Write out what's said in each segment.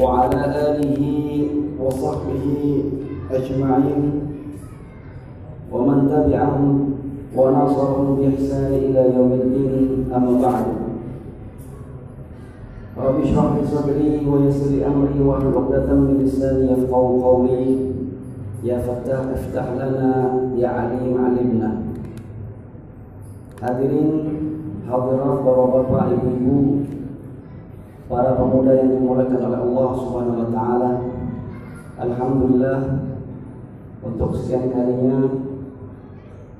وعلى آله وصحبه أجمعين. ومن تبعهم ونصرهم بإحسان إلى يوم الدين أما بعد. رب اشرح لي صدري ويسر أمري واحلل عقدة من لساني يفقهوا قولي. يا فتاح افتح لنا يا عليم علمنا. Hadirin hadirat bapak-bapak, ibu-ibu, para pemuda yang dimuliakan oleh Allah Subhanahu wa taala. Alhamdulillah untuk sekian kalinya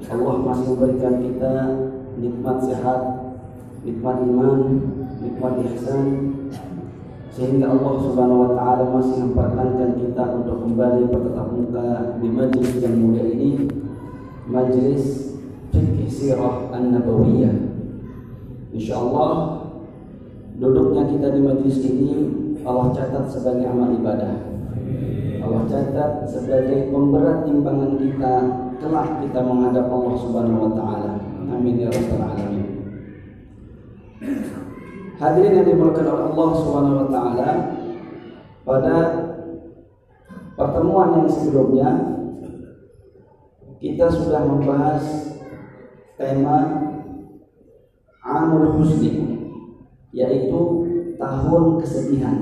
Allah masih memberikan kita nikmat sehat, nikmat iman, nikmat ihsan sehingga Allah Subhanahu wa taala masih memperkenankan kita untuk kembali bertatap muka di majelis yang mulia ini majelis fikih sirah an-nabawiyah insyaallah duduknya kita di majelis ini Allah catat sebagai amal ibadah. Allah catat sebagai pemberat timbangan kita kelak kita menghadap Allah Subhanahu wa taala. Amin ya rabbal alamin. Hadirin yang dimuliakan oleh Allah Subhanahu wa taala, pada pertemuan yang sebelumnya kita sudah membahas tema Amul Husni yaitu tahun kesedihan.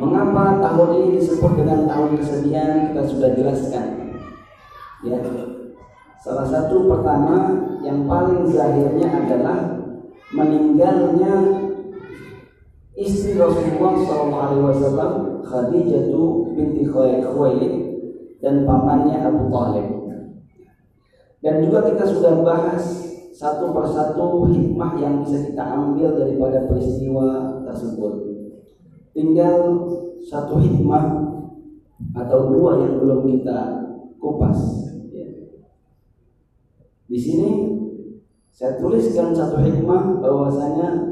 Mengapa tahun ini disebut dengan tahun kesedihan kita sudah jelaskan. Ya. Salah satu pertama yang paling zahirnya adalah meninggalnya istri Rasulullah SAW Khadijah binti Khuwailid dan pamannya Abu Talib. Dan juga kita sudah bahas satu persatu hikmah yang bisa kita ambil daripada peristiwa tersebut. Tinggal satu hikmah atau dua yang belum kita kupas. Di sini saya tuliskan satu hikmah bahwasanya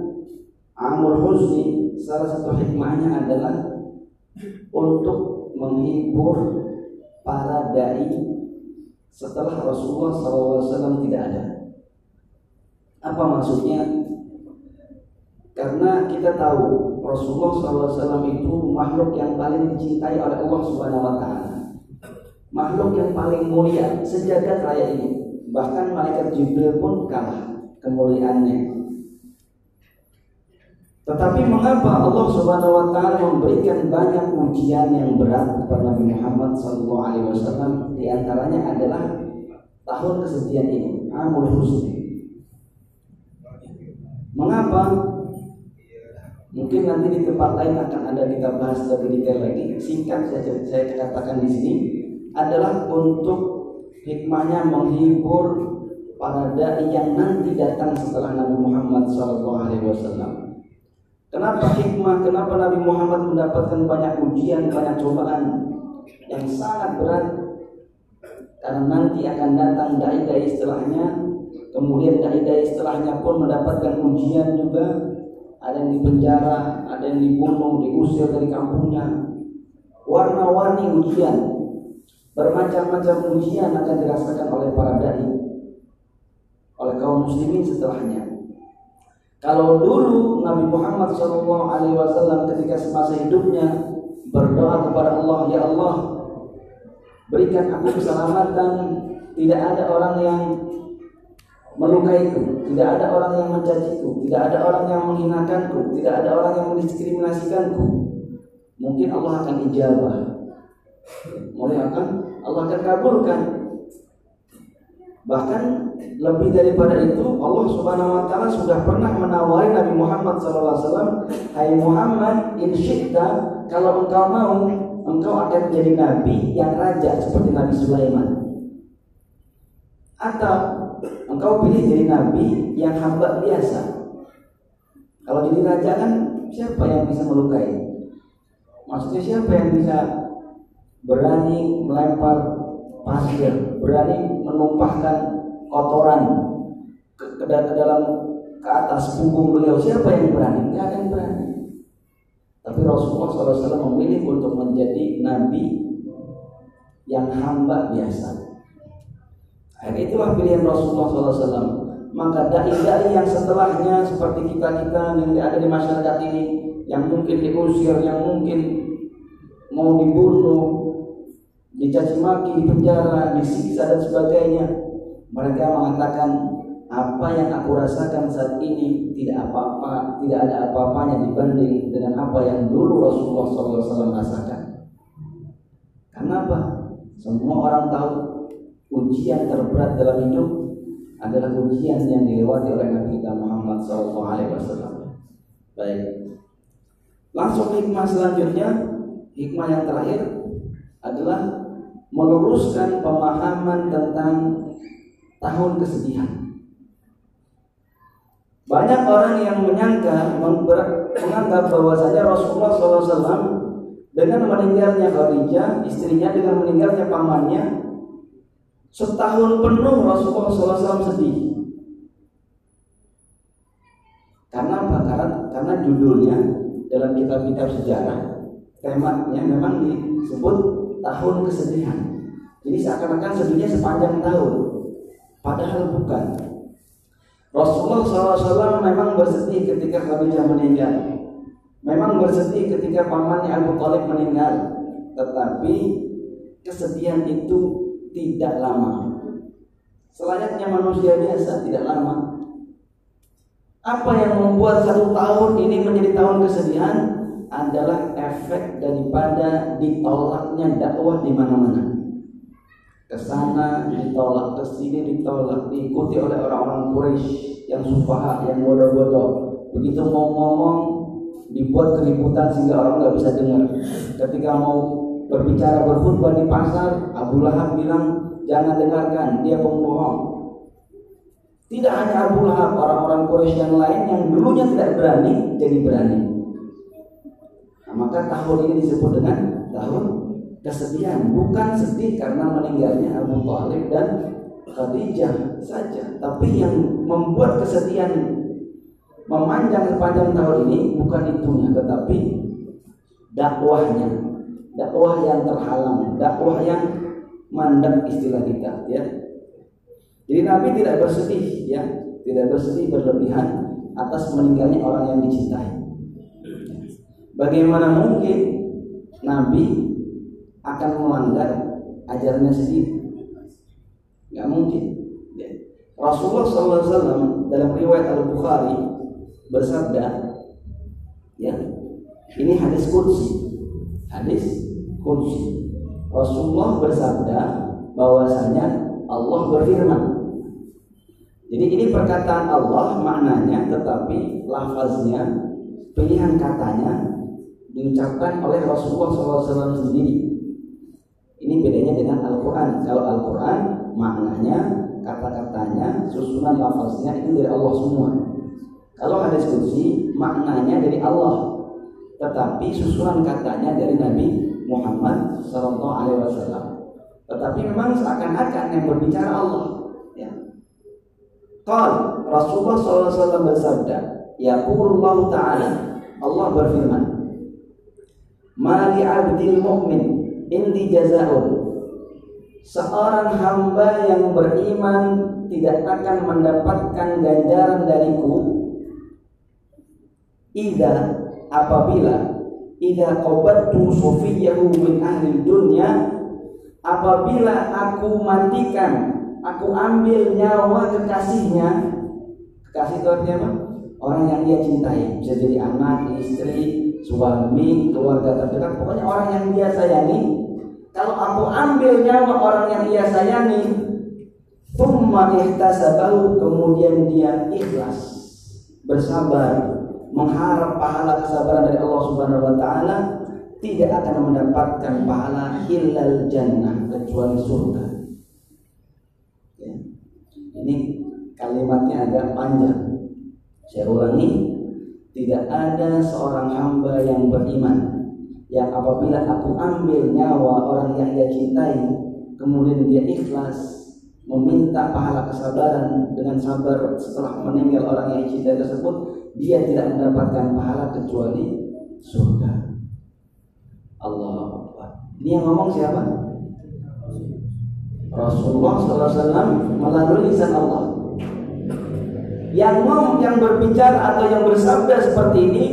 Amul Husni salah satu hikmahnya adalah untuk menghibur para dai setelah Rasulullah SAW tidak ada. Apa maksudnya? Karena kita tahu Rasulullah SAW itu makhluk yang paling dicintai oleh Allah Subhanahu Wa Taala, makhluk yang paling mulia sejagat raya ini. Bahkan malaikat Jibril pun kalah kemuliaannya. Tetapi mengapa Allah Subhanahu wa taala memberikan banyak ujian yang berat kepada Nabi Muhammad wasallam di antaranya adalah tahun kesedihan ini, Amul Husni. Mengapa? Mungkin nanti di tempat lain akan ada kita bahas lebih detail lagi. Singkat saja saya katakan di sini adalah untuk hikmahnya menghibur para dai yang nanti datang setelah Nabi Muhammad SAW. Kenapa hikmah? Kenapa Nabi Muhammad mendapatkan banyak ujian, banyak cobaan yang sangat berat? Karena nanti akan datang dai-dai setelahnya, kemudian dai-dai setelahnya pun mendapatkan ujian juga. Ada yang dipenjara, ada yang dibunuh, diusir dari kampungnya. Warna-warni ujian, bermacam-macam ujian akan dirasakan oleh para dai oleh kaum muslimin setelahnya. Kalau dulu Nabi Muhammad SAW ketika semasa hidupnya berdoa kepada Allah, Ya Allah, berikan aku keselamatan, tidak ada orang yang melukaiku, tidak ada orang yang mencaciku, tidak ada orang yang menghinakanku, tidak ada orang yang mendiskriminasikanku. Mungkin Allah akan ijabah. Mulai akan Allah akan kabulkan Bahkan lebih daripada itu Allah Subhanahu wa taala sudah pernah menawari Nabi Muhammad SAW, "Hai Muhammad, in kalau engkau mau, engkau akan menjadi nabi yang raja seperti Nabi Sulaiman." Atau engkau pilih jadi nabi yang hamba biasa. Kalau jadi raja kan siapa yang bisa melukai? Maksudnya siapa yang bisa berani melempar pasir, berani menumpahkan kotoran ke, ke, ke dalam ke atas punggung beliau. Siapa yang berani? Tidak ada yang berani. Tapi Rasulullah SAW memilih untuk menjadi nabi yang hamba biasa. Akhirnya itulah pilihan Rasulullah SAW. Maka dai-dai yang setelahnya seperti kita kita yang ada di masyarakat ini yang mungkin diusir, yang mungkin mau dibunuh, dicaci maki, dipenjara, disiksa dan sebagainya. Mereka mengatakan apa yang aku rasakan saat ini tidak apa-apa, tidak ada apa-apanya dibanding dengan apa yang dulu Rasulullah SAW rasakan. Kenapa? Semua orang tahu ujian terberat dalam hidup adalah ujian yang dilewati oleh Nabi kita Muhammad SAW. Baik. Langsung hikmah selanjutnya, hikmah yang terakhir adalah meluruskan pemahaman tentang tahun kesedihan. Banyak orang yang menyangka menganggap bahwasanya Rasulullah SAW dengan meninggalnya Khadijah, istrinya dengan meninggalnya pamannya, setahun penuh Rasulullah SAW sedih. Karena apa? Karena, judulnya dalam kitab-kitab sejarah temanya memang disebut tahun kesedihan. Jadi seakan-akan sedihnya sepanjang tahun. Padahal bukan. Rasulullah SAW memang bersedih ketika Khadijah meninggal. Memang bersedih ketika pamannya Abu Talib meninggal. Tetapi kesedihan itu tidak lama. Selayaknya manusia biasa tidak lama. Apa yang membuat satu tahun ini menjadi tahun kesedihan adalah efek daripada ditolaknya dakwah di mana-mana. Ke sana ditolak, ke sini ditolak, diikuti oleh orang-orang Quraisy yang sufaha, yang bodoh-bodoh. Begitu mau ngomong dibuat keributan sehingga orang nggak bisa dengar. Ketika mau berbicara berkhutbah di pasar, Abu Lahab bilang jangan dengarkan, dia pembohong. Tidak hanya Abu Lahab, orang-orang Quraisy yang lain yang dulunya tidak berani jadi berani. Nah, maka tahun ini disebut dengan tahun kesedihan, bukan sedih karena meninggalnya Abu Thalib dan Khadijah saja, tapi yang membuat kesedihan memanjang sepanjang tahun ini bukan itunya, tetapi dakwahnya, dakwah yang terhalang, dakwah yang mandek istilah kita, ya jadi Nabi tidak bersedih ya, tidak bersedih berlebihan atas meninggalnya orang yang dicintai. Bagaimana mungkin Nabi akan melanggar ajarannya sendiri? Gak mungkin. Ya. Rasulullah SAW dalam riwayat Al Bukhari bersabda, ya, ini hadis kursi, hadis kursi. Rasulullah bersabda bahwasanya Allah berfirman, jadi ini perkataan Allah maknanya tetapi lafaznya pilihan katanya diucapkan oleh Rasulullah SAW sendiri. Ini bedanya dengan Al-Quran. Kalau Al-Quran maknanya kata-katanya susunan lafaznya itu dari Allah semua. Kalau hadis kursi maknanya dari Allah, tetapi susunan katanya dari Nabi Muhammad SAW. Tetapi memang seakan-akan yang berbicara Allah. Qal Rasulullah SAW bersabda, Yaqulullah Ta'ala, Allah berfirman, Mali abdil mu'min indi jaza'un Seorang hamba yang beriman tidak akan mendapatkan ganjaran dariku Ida apabila Ida qabattu sufiyahu min ahli dunya Apabila aku matikan aku ambil nyawa kekasihnya kekasih itu artinya orang yang dia cintai bisa jadi anak, istri, suami, keluarga terdekat pokoknya orang yang dia sayangi. Kalau aku ambil nyawa orang yang dia sayangi Tumma ihtasabahu kemudian dia ikhlas bersabar mengharap pahala kesabaran dari Allah Subhanahu wa taala tidak akan mendapatkan pahala illal jannah kecuali surga ini kalimatnya agak panjang. Saya ulangi, tidak ada seorang hamba yang beriman yang apabila aku ambil nyawa orang yang dia cintai, kemudian dia ikhlas meminta pahala kesabaran dengan sabar setelah meninggal orang yang cintai tersebut, dia tidak mendapatkan pahala kecuali surga. Allah Ini yang ngomong siapa? Rasulullah SAW melalui lisan Allah. Yang ngomong, yang berbicara atau yang bersabda seperti ini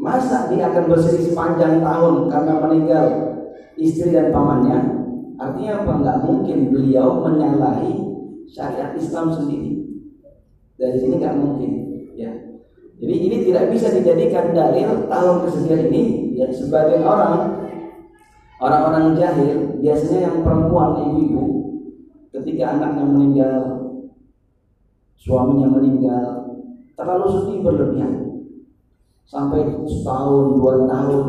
masa dia akan bersedih sepanjang tahun karena meninggal istri dan pamannya? Artinya apa? Nggak mungkin beliau menyalahi syariat Islam sendiri. Dari sini nggak mungkin, ya. Jadi ini tidak bisa dijadikan dalil tahun kesedihan ini ya sebagian orang orang-orang jahil biasanya yang perempuan ibu-ibu ketika anaknya meninggal suaminya meninggal terlalu sedih berlebihan. Sampai setahun dua tahun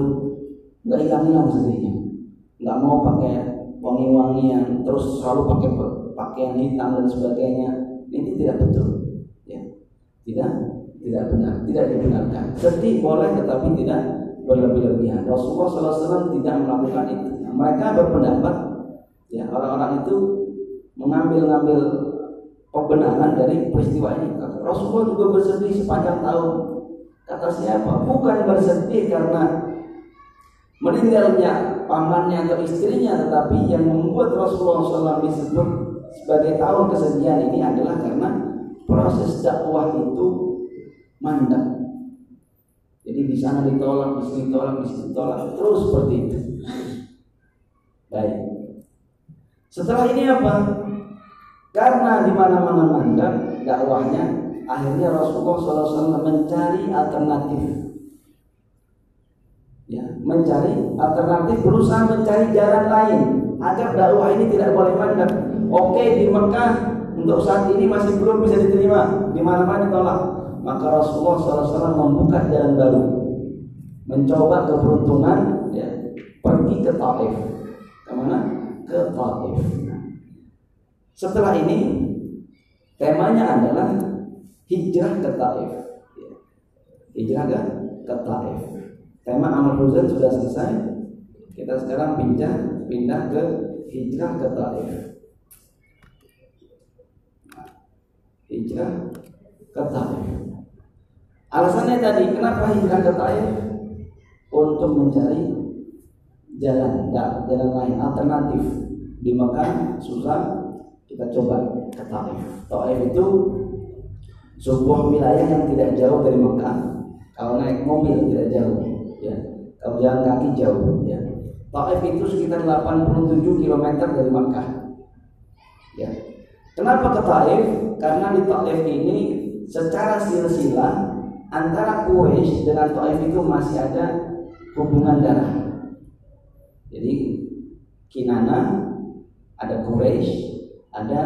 nggak hilang-hilang sedihnya. Nggak mau pakai wangi-wangian terus selalu pakai pakaian hitam dan sebagainya. Ini tidak betul ya. Tidak tidak benar, tidak dibenarkan. Sedih boleh tetapi tidak berlebih-lebihan. Rasulullah SAW tidak melakukan itu. Nah, mereka berpendapat, ya orang-orang itu mengambil-ngambil pembenaran dari peristiwa ini. Rasulullah juga bersedih sepanjang tahun. Kata siapa? Bukan bersedih karena meninggalnya pamannya atau istrinya, tetapi yang membuat Rasulullah SAW disebut sebagai tahun kesedihan ini adalah karena proses dakwah itu mandek. Jadi di sana ditolak, di sini ditolak, di sini ditolak, terus seperti itu. Baik. Setelah ini apa? Karena di mana-mana mandek dakwahnya, akhirnya Rasulullah SAW mencari alternatif. Ya, mencari alternatif, berusaha mencari jalan lain agar dakwah ini tidak boleh mandek. Oke di Mekah untuk saat ini masih belum bisa diterima, di mana-mana ditolak maka Rasulullah SAW membuka jalan baru. Mencoba keberuntungan ya, pergi ke Taif. Ke mana ke Taif. Setelah ini temanya adalah hijrah ke Taif. Hijrah ke, ke Taif. Tema Amal Huzan sudah selesai. Kita sekarang pindah pindah ke hijrah ke Taif. Hijrah ke Taif Alasannya tadi, kenapa hijrah ke Taif? Untuk mencari jalan, jalan lain, alternatif. Di Mekah susah, kita coba ke Taif. Taif itu sebuah wilayah yang tidak jauh dari Mekah. Kalau naik mobil tidak jauh, ya. Kalau jalan kaki jauh, ya. Taif itu sekitar 87 km dari Mekah. Ya. Kenapa ke Taif? Karena di Taif ini secara silsilah antara Quraisy dengan Taif itu masih ada hubungan darah. Jadi Kinana ada Quraisy, ada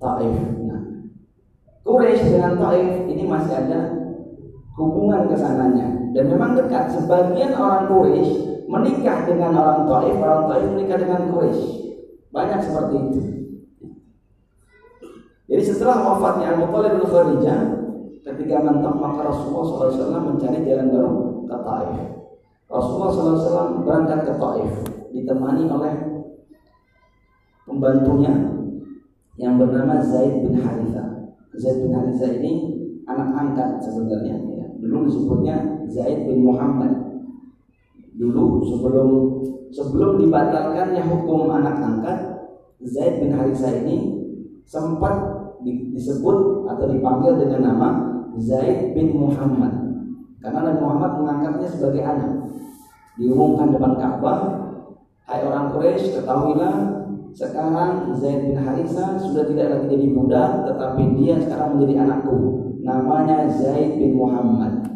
Taif. Nah, Quraisy dengan Taif ini masih ada hubungan ke sananya dan memang dekat. Sebagian orang Quraisy menikah dengan orang Taif, orang Taif menikah dengan Quraisy. Banyak seperti itu. Jadi setelah wafatnya Abu Thalib bin Khadijah, Ketika mentok maka Rasulullah SAW mencari jalan baru ke Taif. Rasulullah SAW berangkat ke Taif ditemani oleh pembantunya yang bernama Zaid bin Haritha. Zaid bin Haritha ini anak angkat sebenarnya. Ya. Dulu disebutnya Zaid bin Muhammad. Dulu sebelum sebelum dibatalkannya hukum anak angkat, Zaid bin Haritha ini sempat disebut atau dipanggil dengan nama Zaid bin Muhammad. Karena Nabi Muhammad mengangkatnya sebagai anak. Diumumkan depan Ka'bah. Hai orang Quraisy ketahuilah sekarang Zaid bin Harisa sudah tidak lagi jadi budak tetapi dia sekarang menjadi anakku. Namanya Zaid bin Muhammad.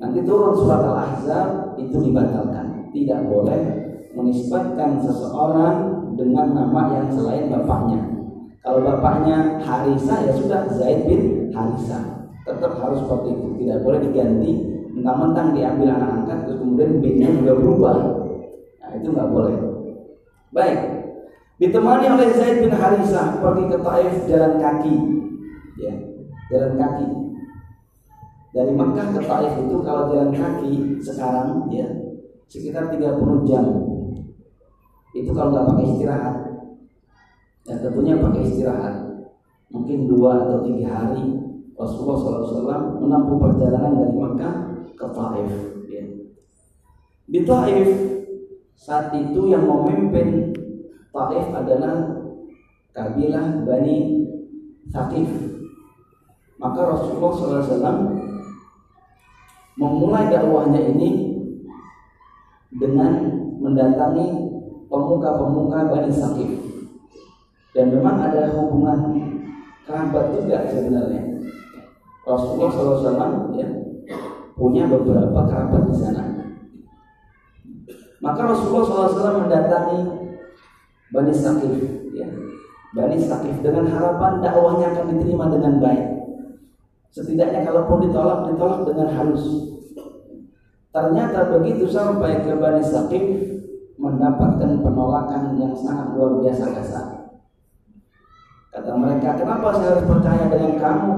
Nanti turun surat Al-Ahzab itu dibatalkan. Tidak boleh menisbatkan seseorang dengan nama yang selain bapaknya kalau bapaknya Harisa ya sudah Zaid bin Harisa. Tetap harus seperti itu. Tidak boleh diganti mentang-mentang diambil anak angkat terus kemudian bin-nya juga berubah. Nah, itu nggak boleh. Baik. Ditemani oleh Zaid bin Harisa pergi ke Taif jalan kaki. Ya, jalan kaki. Dari Mekah ke Taif itu kalau jalan kaki sekarang ya sekitar 30 jam. Itu kalau nggak pakai istirahat dan tentunya pakai istirahat. Mungkin dua atau tiga hari Rasulullah SAW menempuh perjalanan dari Makkah ke Taif ya. di Taif saat itu yang memimpin Taif adalah kabilah Bani Thaqif. Maka Rasulullah SAW memulai dakwahnya ini dengan mendatangi pemuka-pemuka Bani Sakif dan memang ada hubungan kerabat juga sebenarnya Rasulullah SAW ya, punya beberapa kerabat di sana maka Rasulullah SAW mendatangi Bani Sakif ya. Bani Sakif dengan harapan dakwahnya akan diterima dengan baik setidaknya kalaupun ditolak ditolak dengan halus Ternyata begitu sampai ke Bani Saqif mendapatkan penolakan yang sangat luar biasa kasar. Kata mereka, kenapa saya harus percaya dengan kamu?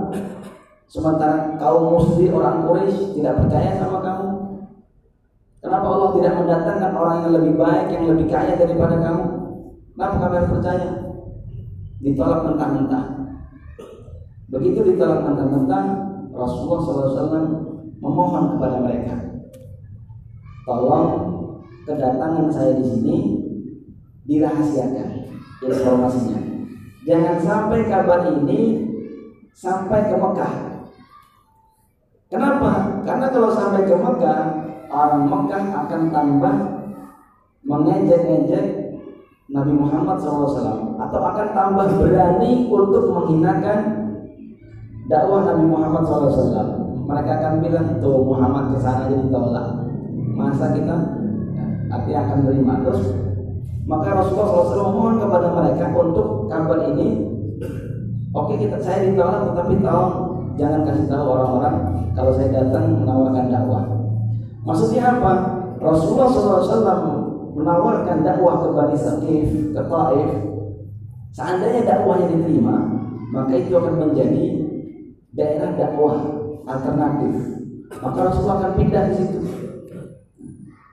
Sementara kaum muslim orang Quraisy tidak percaya sama kamu. Kenapa Allah tidak mendatangkan orang yang lebih baik, yang lebih kaya daripada kamu? Kenapa kami harus percaya? Ditolak mentah-mentah. Begitu ditolak mentah-mentah, Rasulullah SAW memohon kepada mereka tolong kedatangan saya di sini dirahasiakan informasinya. Jangan sampai kabar ini sampai ke Mekah. Kenapa? Karena kalau sampai ke Mekah, orang Mekah akan tambah mengejek-ejek Nabi Muhammad SAW atau akan tambah berani untuk menghinakan dakwah Nabi Muhammad SAW. Mereka akan bilang tuh Muhammad ke sana jadi tolak masa kita artinya akan menerima terus maka Rasulullah SAW memohon kepada mereka untuk kabar ini oke kita saya ditolak tetapi tolong jangan kasih tahu orang-orang kalau saya datang menawarkan dakwah. Maksudnya apa? Rasulullah SAW menawarkan dakwah ke Bani Saqif ke Taif. Seandainya dakwahnya diterima maka itu akan menjadi daerah dakwah alternatif. Maka Rasulullah akan pindah di situ.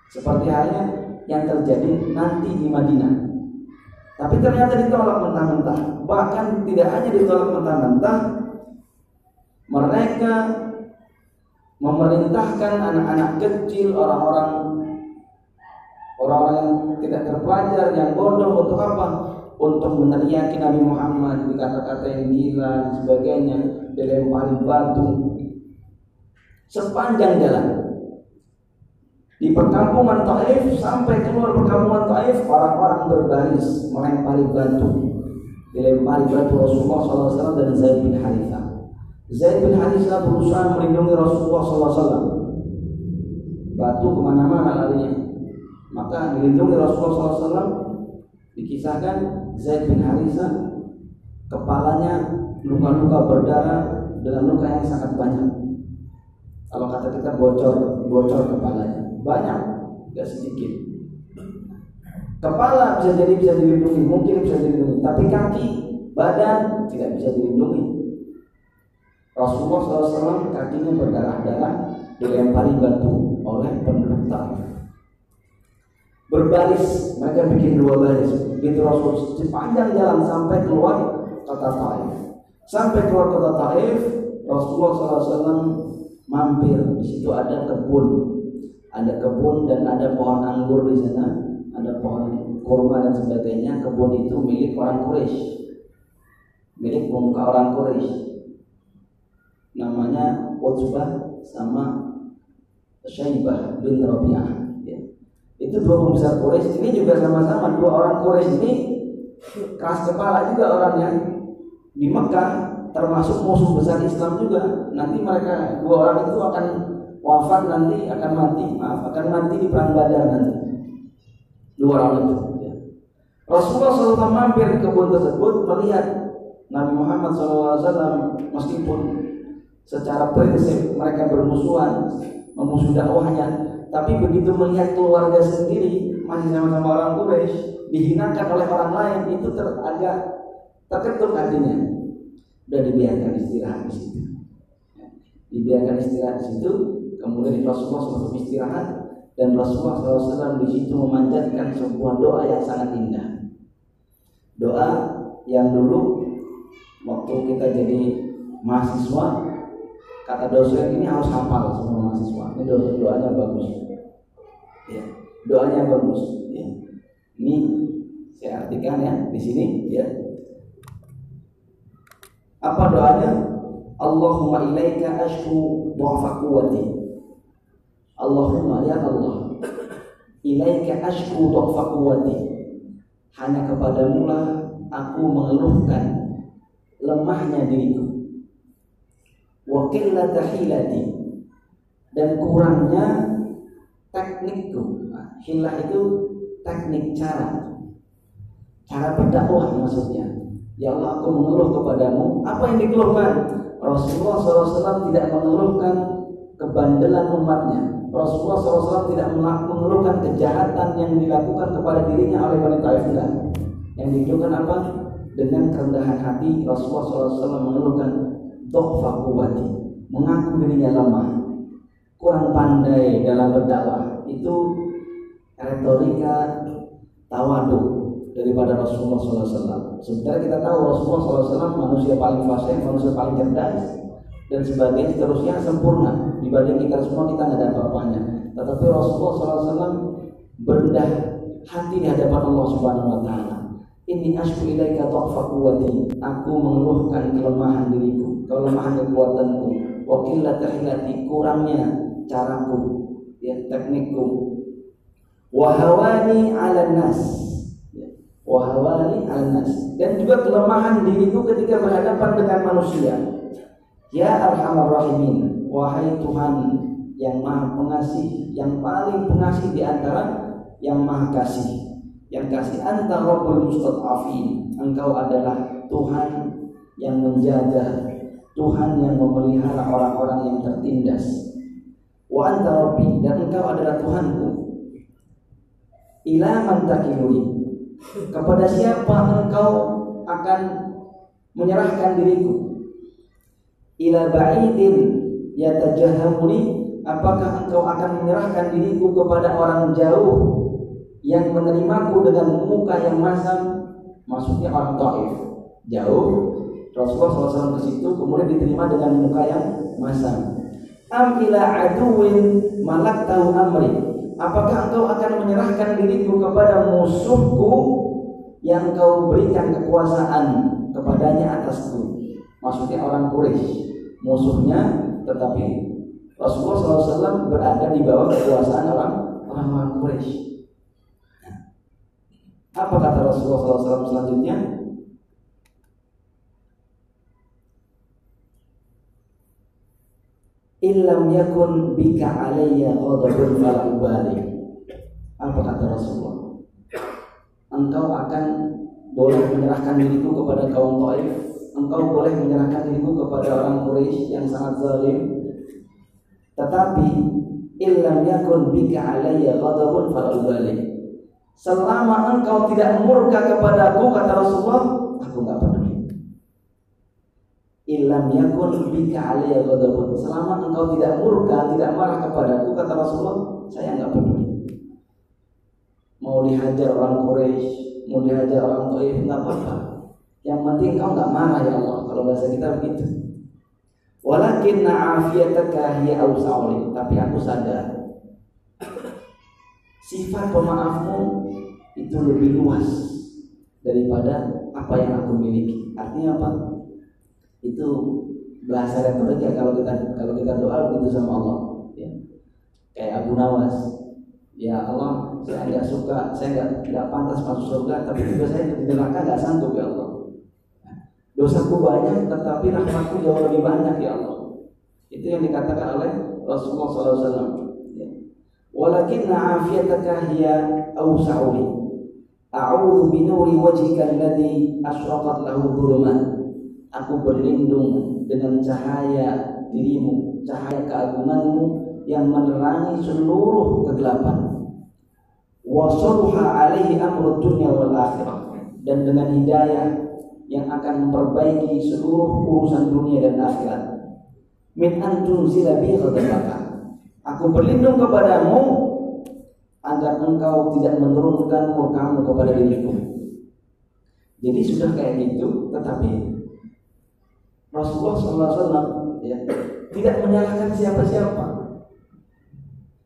Seperti halnya yang terjadi nanti di Madinah. Tapi ternyata ditolak mentah-mentah. Bahkan tidak hanya ditolak mentah-mentah, mereka memerintahkan anak-anak kecil, orang-orang orang-orang yang tidak terpelajar, yang bodoh untuk apa? Untuk meneriaki Nabi Muhammad di kata-kata yang gila dan sebagainya, dilempari batu sepanjang jalan. Di perkampungan Taif sampai keluar perkampungan Taif orang-orang berbaris melempari batu. Dilempari batu Rasulullah SAW dan Zaid bin Harithah. Zaid bin Harithah berusaha melindungi Rasulullah SAW. Batu ke mana-mana larinya. Maka dilindungi Rasulullah SAW. Dikisahkan Zaid bin Harithah kepalanya luka-luka berdarah dengan luka yang sangat banyak. Kalau kata kita bocor, bocor kepalanya banyak, tidak sedikit. Kepala bisa jadi bisa dilindungi, mungkin bisa dilindungi, tapi kaki, badan tidak bisa dilindungi. Rasulullah SAW kakinya berdarah-darah dilempari batu oleh penduduk Taif. Berbaris, mereka bikin dua baris. Begitu Rasul sepanjang jalan sampai keluar kota Taif. Sampai keluar kota Taif, Rasulullah SAW mampir. Di situ ada kebun ada kebun dan ada pohon anggur di sana, ada pohon kurma dan sebagainya. Kebun itu milik orang Quraisy, milik pemuka orang Quraisy. Namanya Utbah sama Syaibah bin Rabi'ah. Ya. Itu dua pembesar Quraisy. Ini juga sama-sama dua orang Quraisy ini keras kepala juga orangnya di Mekah termasuk musuh besar Islam juga. Nanti mereka dua orang itu akan wafat nanti akan mati, maaf akan mati di perang Badar nanti. Dua orang itu. Ya. Rasulullah SAW mampir ke kebun tersebut melihat Nabi Muhammad SAW meskipun secara prinsip mereka bermusuhan memusuhi dakwahnya, tapi begitu melihat keluarga sendiri masih sama-sama orang Quraisy dihinakan oleh orang lain itu ter agak terketuk hatinya. Sudah dibiarkan istirahat di situ. Dibiarkan istirahat di situ, Kemudian Rasulullah SAW istirahat dan Rasulullah SAW di situ memanjatkan sebuah doa yang sangat indah. Doa yang dulu waktu kita jadi mahasiswa kata dosen ini harus hafal semua mahasiswa. Ini doa doanya bagus. Ya, doanya bagus. Ya. Ini saya artikan ya di sini ya. Apa doanya? Allahumma ilaika ashku quwwati Allahumma ya Allah ilaika ashku dha'fa quwwati hanya kepadamu lah aku mengeluhkan lemahnya diriku. Wa qillata hilati. Dan kurangnya teknikku. Nah, hilah itu teknik cara. Cara berdakwah maksudnya. Ya Allah aku mengeluh kepadamu. Apa yang dikeluhkan? Rasulullah SAW tidak mengeluhkan kebandelan umatnya Rasulullah SAW tidak mengeluhkan kejahatan yang dilakukan kepada dirinya oleh wanita Taif. Yang dikeluhkan apa? Dengan kerendahan hati Rasulullah SAW mengeluhkan dohfa kuwati, mengaku dirinya lemah, kurang pandai dalam berdakwah. Itu retorika tawadu daripada Rasulullah SAW. Sementara kita tahu Rasulullah SAW manusia paling fasih, manusia paling cerdas, dan sebagainya seterusnya sempurna dibanding kita semua kita nggak ada apa-apanya. Tetapi Rasulullah SAW berendah hati di hadapan Allah Subhanahu Wa Taala. Ini asku ilaika dha'fa quwwati. Aku mengeluhkan kelemahan diriku kelemahan kekuatanku. Wa qillata kurangnya caraku ya teknikku. Wahawani ala nas. Ya, wahawani ala nas. Dan juga kelemahan diriku ketika berhadapan dengan manusia. Ya Rahimin, wahai Tuhan yang Maha Pengasih, yang paling pengasih di antara yang Maha Kasih. Yang kasih antara Rabbul. Engkau adalah Tuhan yang menjaga, Tuhan yang memelihara orang-orang yang tertindas. Wa anta Rabbi dan engkau adalah Tuhanku. Ila man Kepada siapa engkau akan menyerahkan diriku? ila ba'idin yatajahamuni apakah engkau akan menyerahkan diriku kepada orang jauh yang menerimaku dengan muka yang masam? Maksudnya orang Taif. Jauh. Rasulullah SAW ke situ kemudian diterima dengan muka yang masam. Am ila aduwin malak tahu amri. Apakah engkau akan menyerahkan diriku kepada musuhku yang kau berikan kekuasaan kepadanya atasku? Maksudnya orang Quraisy. Musuhnya tetapi Rasulullah SAW berada di bawah kekuasaan orang orang Quraisy. Apa kata Rasulullah SAW selanjutnya? Illam yakun bika alayya ghadabun fala ubali. Apa kata Rasulullah? Engkau akan boleh menyerahkan diriku kepada kaum Taif engkau boleh menyerahkan dirimu kepada orang Quraisy yang sangat zalim. Tetapi illam yakun bika alayya ghadabun fala selama engkau tidak murka kepadaku kata Rasulullah aku enggak peduli. Illam yakun bika alayya ghadabun. Selama engkau tidak murka tidak marah kepadaku kata Rasulullah saya enggak peduli. Mau dihajar orang Quraisy mau dihajar orang Taif enggak apa-apa yang penting kau nggak marah ya Allah. Kalau bahasa kita begitu. Walakin na'afiyataka hiya awsa'uli. Tapi aku sadar sifat pemaafmu itu lebih luas daripada apa yang aku miliki. Artinya apa? Itu bahasa retorika kalau kita kalau kita doa begitu sama Allah. Ya. Kayak Abu Nawas. Ya Allah, saya nggak suka, saya nggak nggak pantas masuk surga, tapi juga saya di neraka nggak sanggup ya Allah. Dosaku banyak tetapi rahmatku jauh lebih banyak ya Allah. Itu yang dikatakan oleh Rasulullah SAW. Ya. Walakin na'afiyataka hiya awsa'uli. A'udhu binuri wajhika alladhi asyraqat lahu dhulumat. Aku berlindung dengan cahaya dirimu, cahaya keagunganmu yang menerangi seluruh kegelapan. Wa alaihi amrud dunya wal akhirah. Dan dengan hidayah yang akan memperbaiki seluruh urusan dunia dan akhirat. Min antum zilabi Aku berlindung kepadamu agar engkau tidak menurunkan murkamu kepada diriku. Jadi sudah kayak gitu, tetapi Rasulullah SAW ya, tidak menyalahkan siapa-siapa.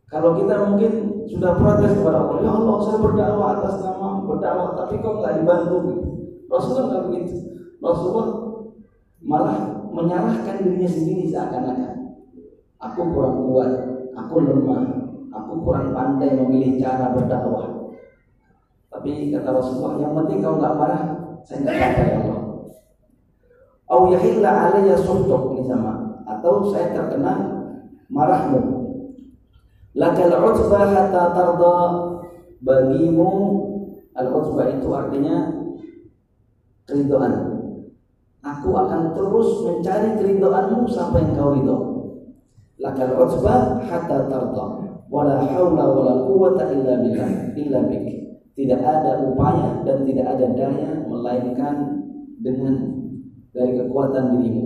Kalau kita mungkin sudah protes kepada Allah, ya Allah saya berdakwah atas nama berdakwah, tapi kok nggak dibantu gitu. Rasulullah nggak begitu. Rasulullah malah menyalahkan dirinya sendiri seakan-akan aku kurang kuat, aku lemah, aku kurang pandai memilih cara berdakwah. Tapi kata Rasulullah, yang penting kau nggak marah, saya nggak ya Allah. Au yahilla alayya suhtuk ini sama atau saya terkena marahmu. Lakal utbah hatta tarda bagimu al-utbah itu artinya keridoan. Aku akan terus mencari keridoanmu sampai engkau ridho. Lakal utbah hatta tarda. Wala haula wala quwata illa billah illa bik. Tidak ada upaya dan tidak ada daya melainkan dengan dari kekuatan dirimu.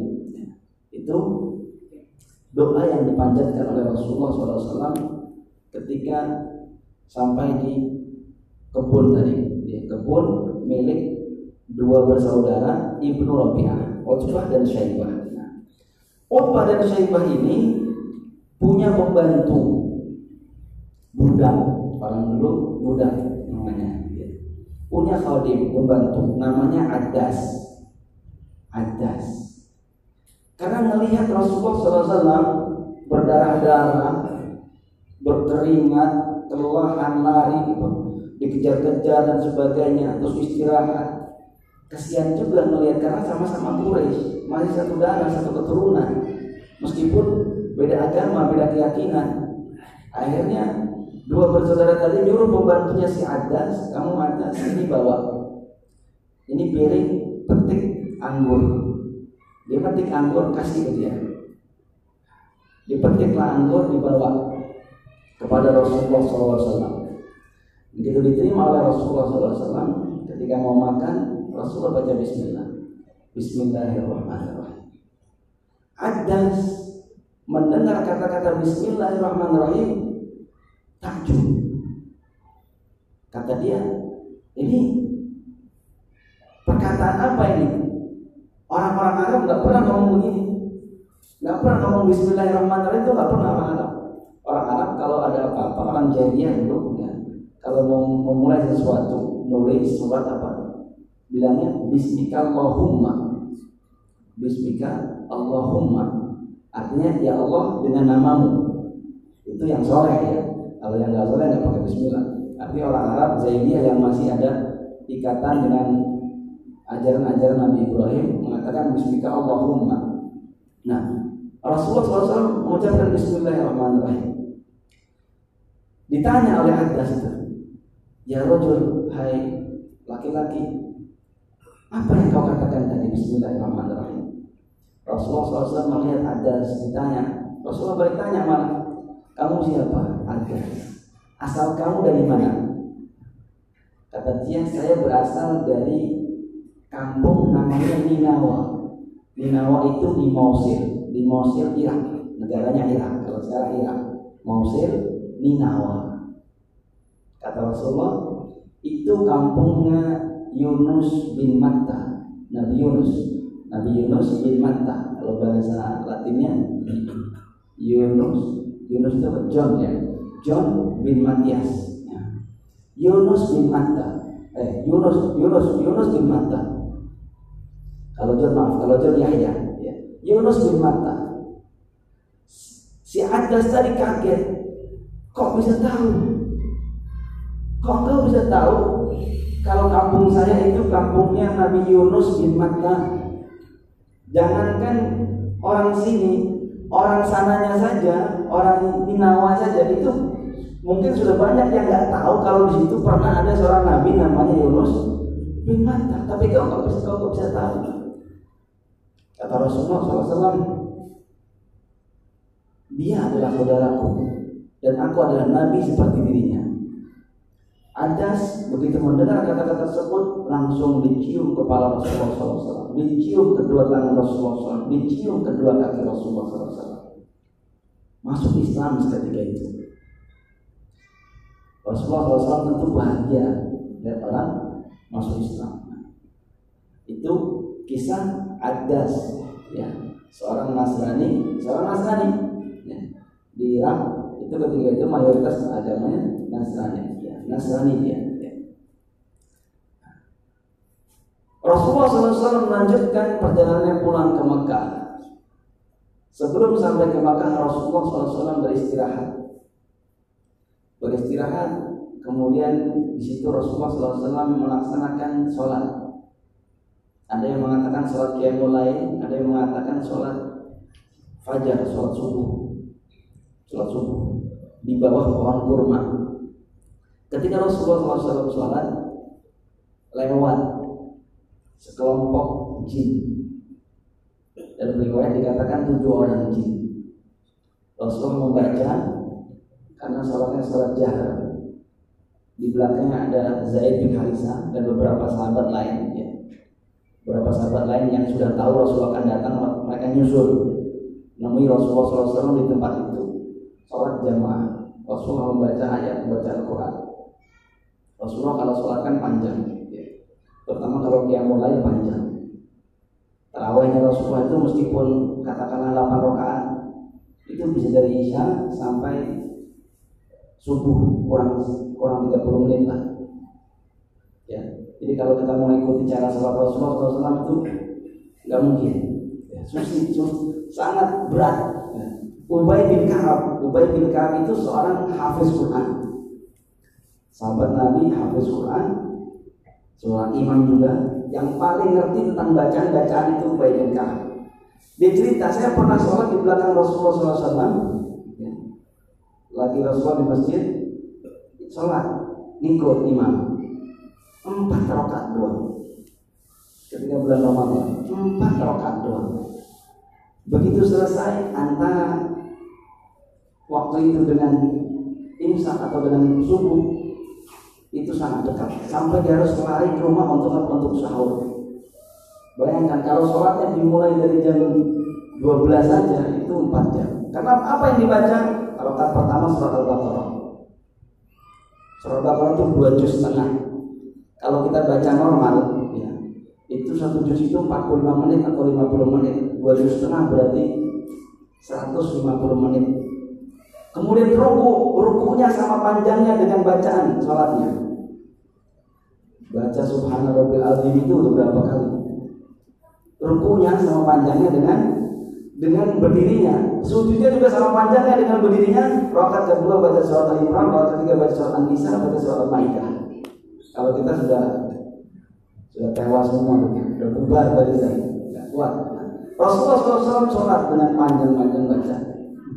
Itu doa yang dipanjatkan oleh Rasulullah SAW ketika sampai di kebun tadi, di kebun milik dua bersaudara Ibnu Rabi'ah, Utbah dan Syaibah. Nah, Utbah dan Syaibah ini punya pembantu budak orang dulu budak namanya punya khadim pembantu namanya Adas Adas. Karena melihat Rasulullah SAW berdarah-darah, berkeringat, kelelahan lari, dikejar-kejar dan sebagainya, terus istirahat. Kasihan juga melihat karena sama-sama Quraisy, masih satu darah, satu keturunan. Meskipun beda agama, beda keyakinan. Akhirnya dua bersaudara tadi nyuruh pembantunya si Adas, kamu Adas ini bawa. Ini piring petik anggur. Dia petik anggur kasih ke dia. Dipetiklah anggur dibawa kepada Rasulullah SAW. Begitu diterima oleh Rasulullah SAW, ketika mau makan, Rasulullah baca Bismillah. Bismillahirrahmanirrahim. Adas mendengar kata-kata Bismillahirrahmanirrahim takjub. Kata dia, ini perkataan apa ini? Orang-orang Arab nggak pernah ngomong begini. Nggak pernah ngomong Bismillahirrahmanirrahim itu nggak pernah orang Arab. Orang Arab kalau ada apa-apa orang jadian dulu ya. Kalau mau memulai sesuatu, nulis surat apa? Bilangnya Bismika Allahumma. Bismika Allahumma. Artinya ya Allah dengan namamu. Itu yang soleh ya. Kalau yang nggak soleh nggak pakai Bismillah. Artinya orang Arab Zaidiyah yang masih ada ikatan dengan ajaran-ajaran Nabi Ibrahim mengatakan Bismillah Allahumma. Nah, Rasulullah SAW mengucapkan Bismillahirrahmanirrahim. Ditanya oleh Adas itu, Ya Rojul, hai laki-laki, apa yang kau katakan tadi Bismillahirrahmanirrahim? Rasulullah SAW melihat Adas ditanya, Rasulullah bertanya mana? Kamu siapa? Adas. Asal kamu dari mana? Kata dia, saya berasal dari kampung namanya Ninawa. Ninawa itu di Mosul, di Mosul Irak, negaranya Irak. Kalau sekarang Irak, Mosul, Ninawa. Kata Rasulullah, itu kampungnya Yunus bin Matta, Nabi Yunus, Nabi Yunus bin Matta. Kalau bahasa Latinnya Yunus, Yunus itu John ya, John bin Matias. Ya. Yunus bin Matta, eh Yunus Yunus Yunus bin Matta kalau John maaf, kalau John Yahya, ya. Yunus bin Matta. Si Adas tadi kaget. Kok bisa tahu? Kok kau bisa tahu kalau kampung saya itu kampungnya Nabi Yunus bin Matta? Jangankan orang sini, orang sananya saja, orang Ninawa saja itu mungkin sudah banyak yang nggak tahu kalau di situ pernah ada seorang nabi namanya Yunus bin Matta. Tapi kau nggak bisa, kau bisa tahu. Kata Rasulullah SAW, dia adalah saudaraku dan aku adalah nabi seperti dirinya. Adas begitu mendengar kata-kata tersebut langsung dicium kepala Rasulullah SAW, dicium kedua tangan Rasulullah SAW, dicium kedua kaki Rasulullah SAW. Masuk Islam seketika itu. Rasulullah SAW tentu bahagia lihat orang masuk Islam. Itu kisah Adas ya seorang Nasrani seorang Nasrani ya. di Irak itu ketika itu mayoritas agamanya Nasrani Nasrani dia. Rasulullah SAW melanjutkan perjalanannya pulang ke Mekah. Sebelum sampai ke Mekah Rasulullah SAW beristirahat. Beristirahat kemudian di situ Rasulullah SAW melaksanakan sholat. Ada yang mengatakan sholat qiyamul lain ada yang mengatakan sholat fajar sholat subuh. Sholat subuh. Di bawah pohon kurma ketika Rasulullah SAW sholat lewat sekelompok jin. Dan riwayat dikatakan tujuh orang jin. Rasulullah membaca karena sholatnya sholat jahar. Di belakangnya ada Zaid bin Harisa dan beberapa sahabat lain ya. beberapa sahabat lain yang sudah tahu Rasulullah akan datang mereka nyusul. Nemui Rasulullah SAW di tempat itu. Sholat jamaah. Rasulullah membaca ayat membaca Al-Quran Rasulullah kalau sholat kan panjang ya. pertama kalau dia mulai panjang Terawihnya Rasulullah itu meskipun katakanlah 8 rakaat itu bisa dari Isya sampai subuh kurang kurang 30 menit lah. Ya. Jadi kalau kita mau ikuti cara salat Rasulullah SAW itu nggak mungkin. Ya, susi, susi, sangat berat. Ya. Ubay bin Ka'ab, Ubay bin Ka'ab itu seorang hafiz Quran. Sahabat Nabi hafiz Quran, seorang imam juga yang paling ngerti tentang bacaan-bacaan itu Ka'ab. Dia cerita, saya pernah sholat di belakang Rasulullah SAW. Ya. Lagi Rasulullah di masjid, sholat, ngikut imam. Empat rakaat doang. Ketika bulan Ramadan, empat rakaat doang. Begitu selesai antara waktu itu dengan imsak atau dengan subuh itu sangat dekat sampai dia harus lari ke rumah untuk untuk sahur Bayangkan kalau sholatnya dimulai dari jam 12 saja itu 4 jam. Karena apa yang dibaca? Kan pertama surat Al-Baqarah. Surat Al-Baqarah itu dua juz setengah. Kalau kita baca normal, ya, itu satu juz itu 45 menit atau 50 menit. Dua juz setengah berarti 150 menit. Kemudian ruku, rukunya sama panjangnya dengan bacaan sholatnya. Baca Subhanallah azim itu beberapa kali? Rukunya sama panjangnya dengan dengan berdirinya. Sujudnya juga sama panjangnya dengan berdirinya. Rokat kedua baca surat al-imran rokat ketiga baca surat an-nisa baca surat al-maidah. Kalau kita sudah sudah tewas semua sudah bubar dari saya tidak kuat. Rasulullah SAW sholat dengan panjang-panjang baca.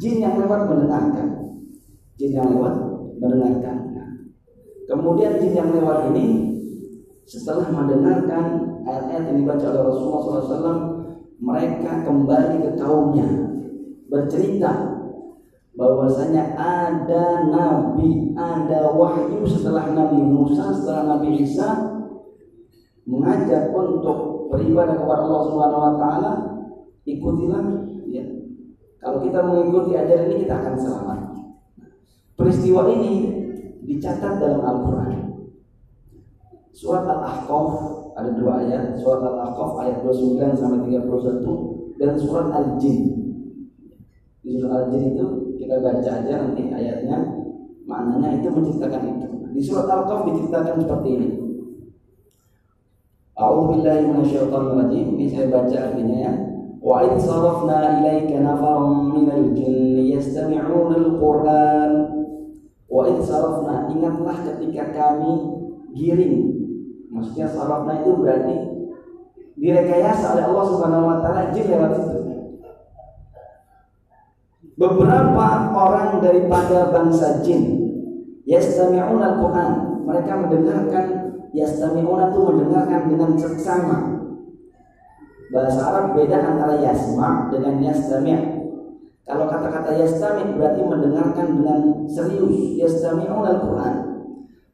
Jin yang lewat mendengarkan. Jin yang lewat mendengarkan. Kemudian jin yang lewat ini setelah mendengarkan ayat-ayat yang dibaca oleh Rasulullah SAW mereka kembali ke kaumnya bercerita bahwasanya ada nabi, ada wahyu setelah Nabi Musa, setelah Nabi Isa mengajak untuk beribadah kepada Allah Subhanahu wa taala, ikutilah ya. Kalau kita mengikuti ajaran ini kita akan selamat. Peristiwa ini dicatat dalam Al-Qur'an. Surat Al-Ahqaf ada dua ayat surat Al-Ahqaf ayat 29 sampai 31 dan surat Al-Jin. Di surat Al-Jin itu kita baca aja nanti ayatnya maknanya itu menceritakan itu. Di surat Al-Ahqaf diceritakan seperti ini. A'udzubillahi minasyaitonir rajim. Ini saya baca artinya ya. Wa id sarafna ilaika nafarum minal jinni yastami'una al-Qur'an. Wa id sarafna ingatlah ketika kami giring Maksudnya sarafna itu berarti direkayasa oleh Allah Subhanahu wa taala jin lewat situ. Beberapa orang daripada bangsa jin yastami'una al-Qur'an, mereka mendengarkan yastami'una itu mendengarkan dengan seksama. Bahasa Arab beda antara yasma dengan yastami'. Kalau kata-kata yastami' berarti mendengarkan dengan serius. Yastami'una al-Qur'an.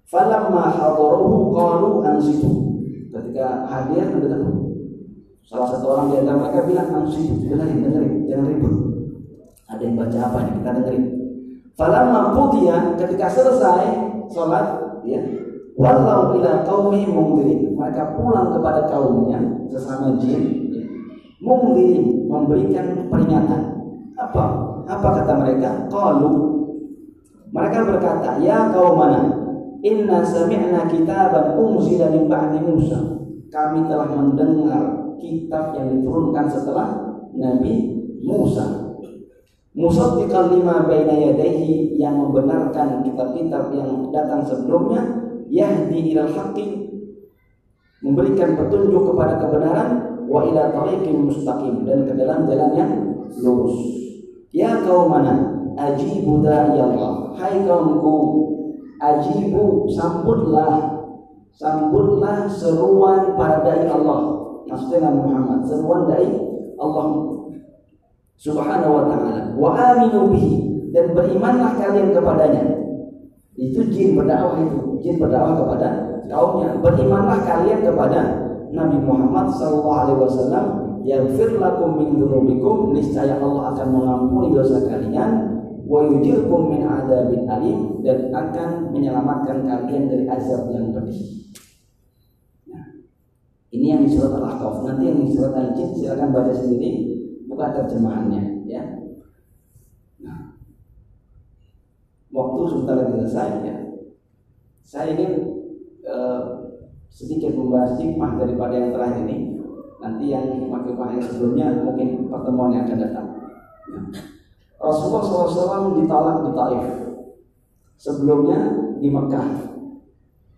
Falamma hadaruhu qalu ansitu. Ketika hadir mendengar salah satu orang di antara mereka bilang ansitu, dengerin, dengerin, jangan ribut. Ada yang baca apa nih? Kita dengerin. Falamma qudiya ketika selesai sholat, ya, walau ila qaumi mungdirin. Mereka pulang kepada kaumnya sesama jin, ya, mungdirin memberikan peringatan. Apa? Apa kata mereka? Qalu mereka berkata, "Ya kaum mana? Inna sami'na kitaban unzila min ba'di Musa. Kami telah mendengar kitab yang diturunkan setelah Nabi Musa. musaddiqan lima baina yadayhi yang membenarkan kitab-kitab yang datang sebelumnya yahdi ilal haqqi memberikan petunjuk kepada kebenaran wa ila tariqin mustaqim dan ke dalam jalan yang lurus ya kaumana ajibu da'i Allah hai kaumku ajibu sambutlah sambutlah seruan para dai Allah. Maksudnya Muhammad seruan dai Allah. Subhanahu wa ta'ala. Wa aminu bihi. Dan berimanlah kalian kepadanya. Itu jin berdakwah itu. Jin berdakwah kepada kaumnya. Berimanlah kalian kepada Nabi Muhammad sallallahu alaihi wasallam. Yaghfir lakum min dzunubikum niscaya Allah akan mengampuni dosa kalian wa yujirkum min adzabin alim dan akan menyelamatkan kalian dari azab yang pedih. Nah, ini yang di surat Al-Ahqaf. Nanti yang di surat Al-Jin silakan baca sendiri bukan terjemahannya ya nah waktu sebentar lagi selesai ya saya ingin uh, sedikit membahas hikmah daripada yang terakhir ini nanti yang hikmah-hikmah yang sebelumnya mungkin pertemuan yang akan datang. Rasulullah SAW ditolak di Taif sebelumnya di Mekah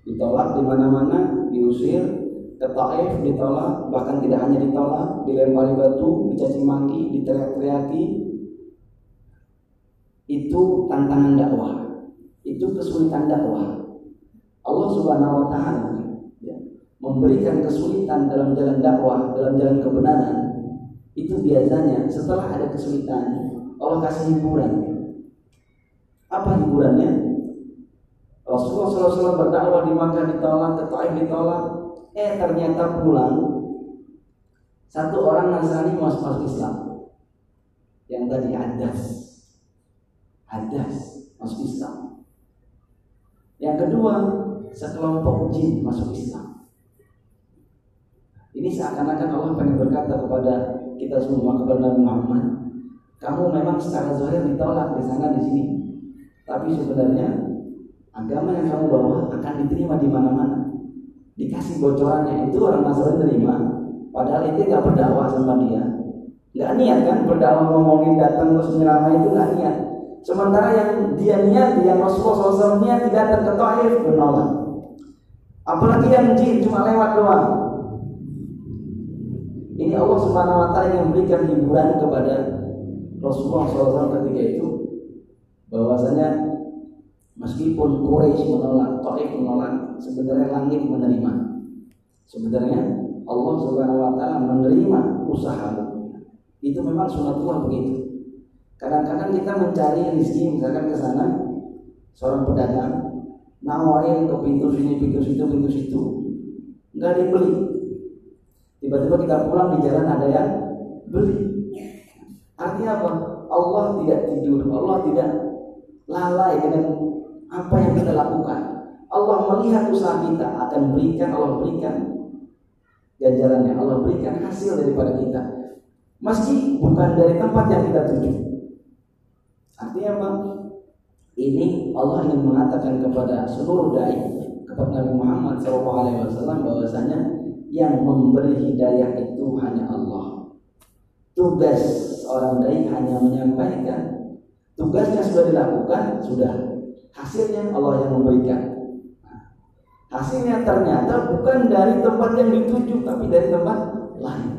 ditolak di mana-mana diusir ke Taif ditolak, bahkan tidak hanya ditolak, dilempari batu, dicaci maki, diteriak-teriaki. Itu tantangan dakwah. Itu kesulitan dakwah. Allah Subhanahu wa taala ya, memberikan kesulitan dalam jalan dakwah, dalam jalan kebenaran. Itu biasanya setelah ada kesulitan, Allah kasih hiburan. Apa hiburannya? Rasulullah SAW berdakwah di Makkah ditolak, ke Taif ditolak, Eh ternyata pulang satu orang Nasrani masuk Islam. Yang tadi Adas. Adas masuk Islam. Yang kedua, sekelompok jin masuk Islam. Ini seakan-akan Allah pengen berkata kepada kita semua kepada Nabi Muhammad, kamu memang secara zahir ditolak di sana di sini, tapi sebenarnya agama yang kamu bawa akan diterima di mana-mana. Dikasih bocorannya itu orang Nasrani terima. Padahal itu nggak berdakwah sama dia. Nggak niat kan berdakwah ngomongin datang terus nyerama itu nggak niat. Sementara yang dia niat yang Rasulullah SAW niat tidak Taif menolak. Apalagi yang jin cuma lewat doang. Ini Allah Subhanahu Wa Taala yang memberikan hiburan kepada Rasulullah SAW ketika itu bahwasanya Meskipun Quraisy menolak, Taif menolak, sebenarnya langit menerima. Sebenarnya Allah Subhanahu wa taala menerima usahamu. Itu memang sunatullah begitu. Kadang-kadang kita mencari rezeki misalkan ke sana seorang pedagang nawarin ke pintu sini, pintu situ, pintu situ. Enggak dibeli. Tiba-tiba kita pulang di jalan ada yang beli. Artinya apa? Allah tidak tidur, Allah tidak lalai dengan apa yang kita lakukan. Allah melihat usaha kita akan berikan Allah berikan ganjarannya Allah berikan hasil daripada kita meski bukan dari tempat yang kita tuju artinya apa ini Allah ingin mengatakan kepada seluruh dai kepada Nabi Muhammad SAW bahwasanya yang memberi hidayah itu hanya Allah tugas orang dai hanya menyampaikan tugasnya sudah dilakukan sudah Hasilnya Allah yang memberikan. hasilnya ternyata bukan dari tempat yang dituju, tapi dari tempat lain.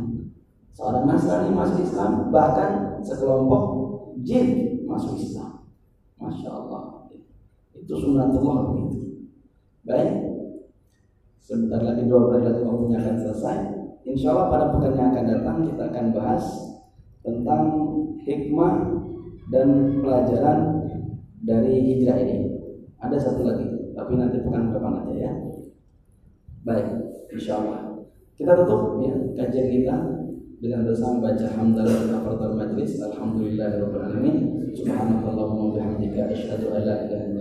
Seorang Nasrani masuk Islam, bahkan sekelompok jin masuk Islam. Masya Allah. Itu sunatullah begitu. Baik. Sebentar lagi dua bulan lagi waktunya akan selesai. Insya Allah pada pekan yang akan datang kita akan bahas tentang hikmah dan pelajaran dari hijrah ini. Ada satu lagi, tapi nanti bukan depan aja ya. Baik, insya Allah. Kita tutup ya kajian kita dengan dosa membaca hamdalah kafaratul majlis. Alhamdulillahirabbil alamin. Subhanakallahumma bihamdika asyhadu an la ilaha illa.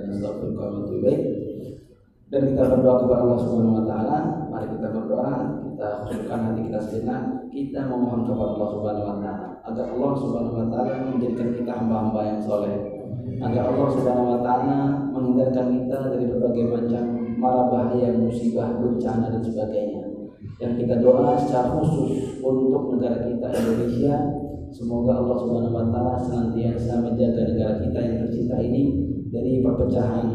Dan kita berdoa kepada Allah Subhanahu wa taala. Mari kita berdoa, kita khusyukkan hati kita sejenak. Kita memohon kepada Allah Subhanahu wa taala agar Allah Subhanahu wa taala menjadikan kita hamba-hamba yang soleh agar Allah Subhanahu wa taala menghindarkan kita dari berbagai macam mara bahaya, musibah, bencana dan sebagainya. Yang kita doa secara khusus untuk negara kita Indonesia Semoga Allah Subhanahu wa taala senantiasa menjaga negara kita yang tercinta ini dari perpecahan,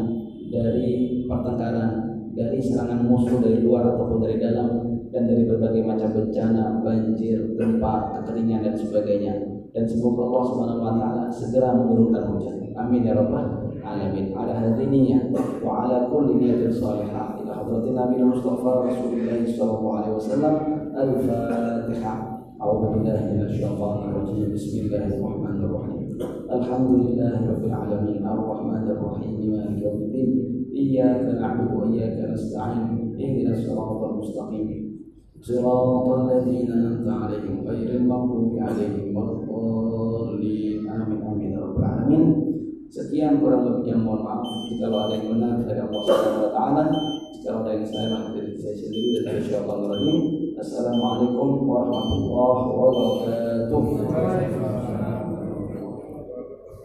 dari pertengkaran, dari serangan musuh dari luar ataupun dari dalam dan dari berbagai macam bencana, banjir, gempa, kekeringan dan sebagainya. Dan semoga Allah Subhanahu wa taala segera menurunkan hujan. Amin ya rabbal alamin. Ala hadiniya wa ala kulli niyatin salihah ila hadratin Nabi Mustafa Rasulullah sallallahu alaihi wasallam. Al-Fatihah. أعوذ بالله من الشيطان الرجيم بسم الله الرحمن الرحيم الحمد لله رب العالمين الرحمن الرحيم مالك يوم الدين إياك نعبد وإياك نستعين اهدنا الصراط المستقيم صراط الذين أنعمت عليهم غير المغضوب عليهم ولا الضالين آمين آمين يا رب العالمين Sekian kurang lebihnya mohon maaf jika ada yang benar dari Allah Subhanahu wa taala, jika ada yang salah dari saya sendiri dan dari syaitan rajim. Assalamualaikum warahmatullahi wabarakatuh.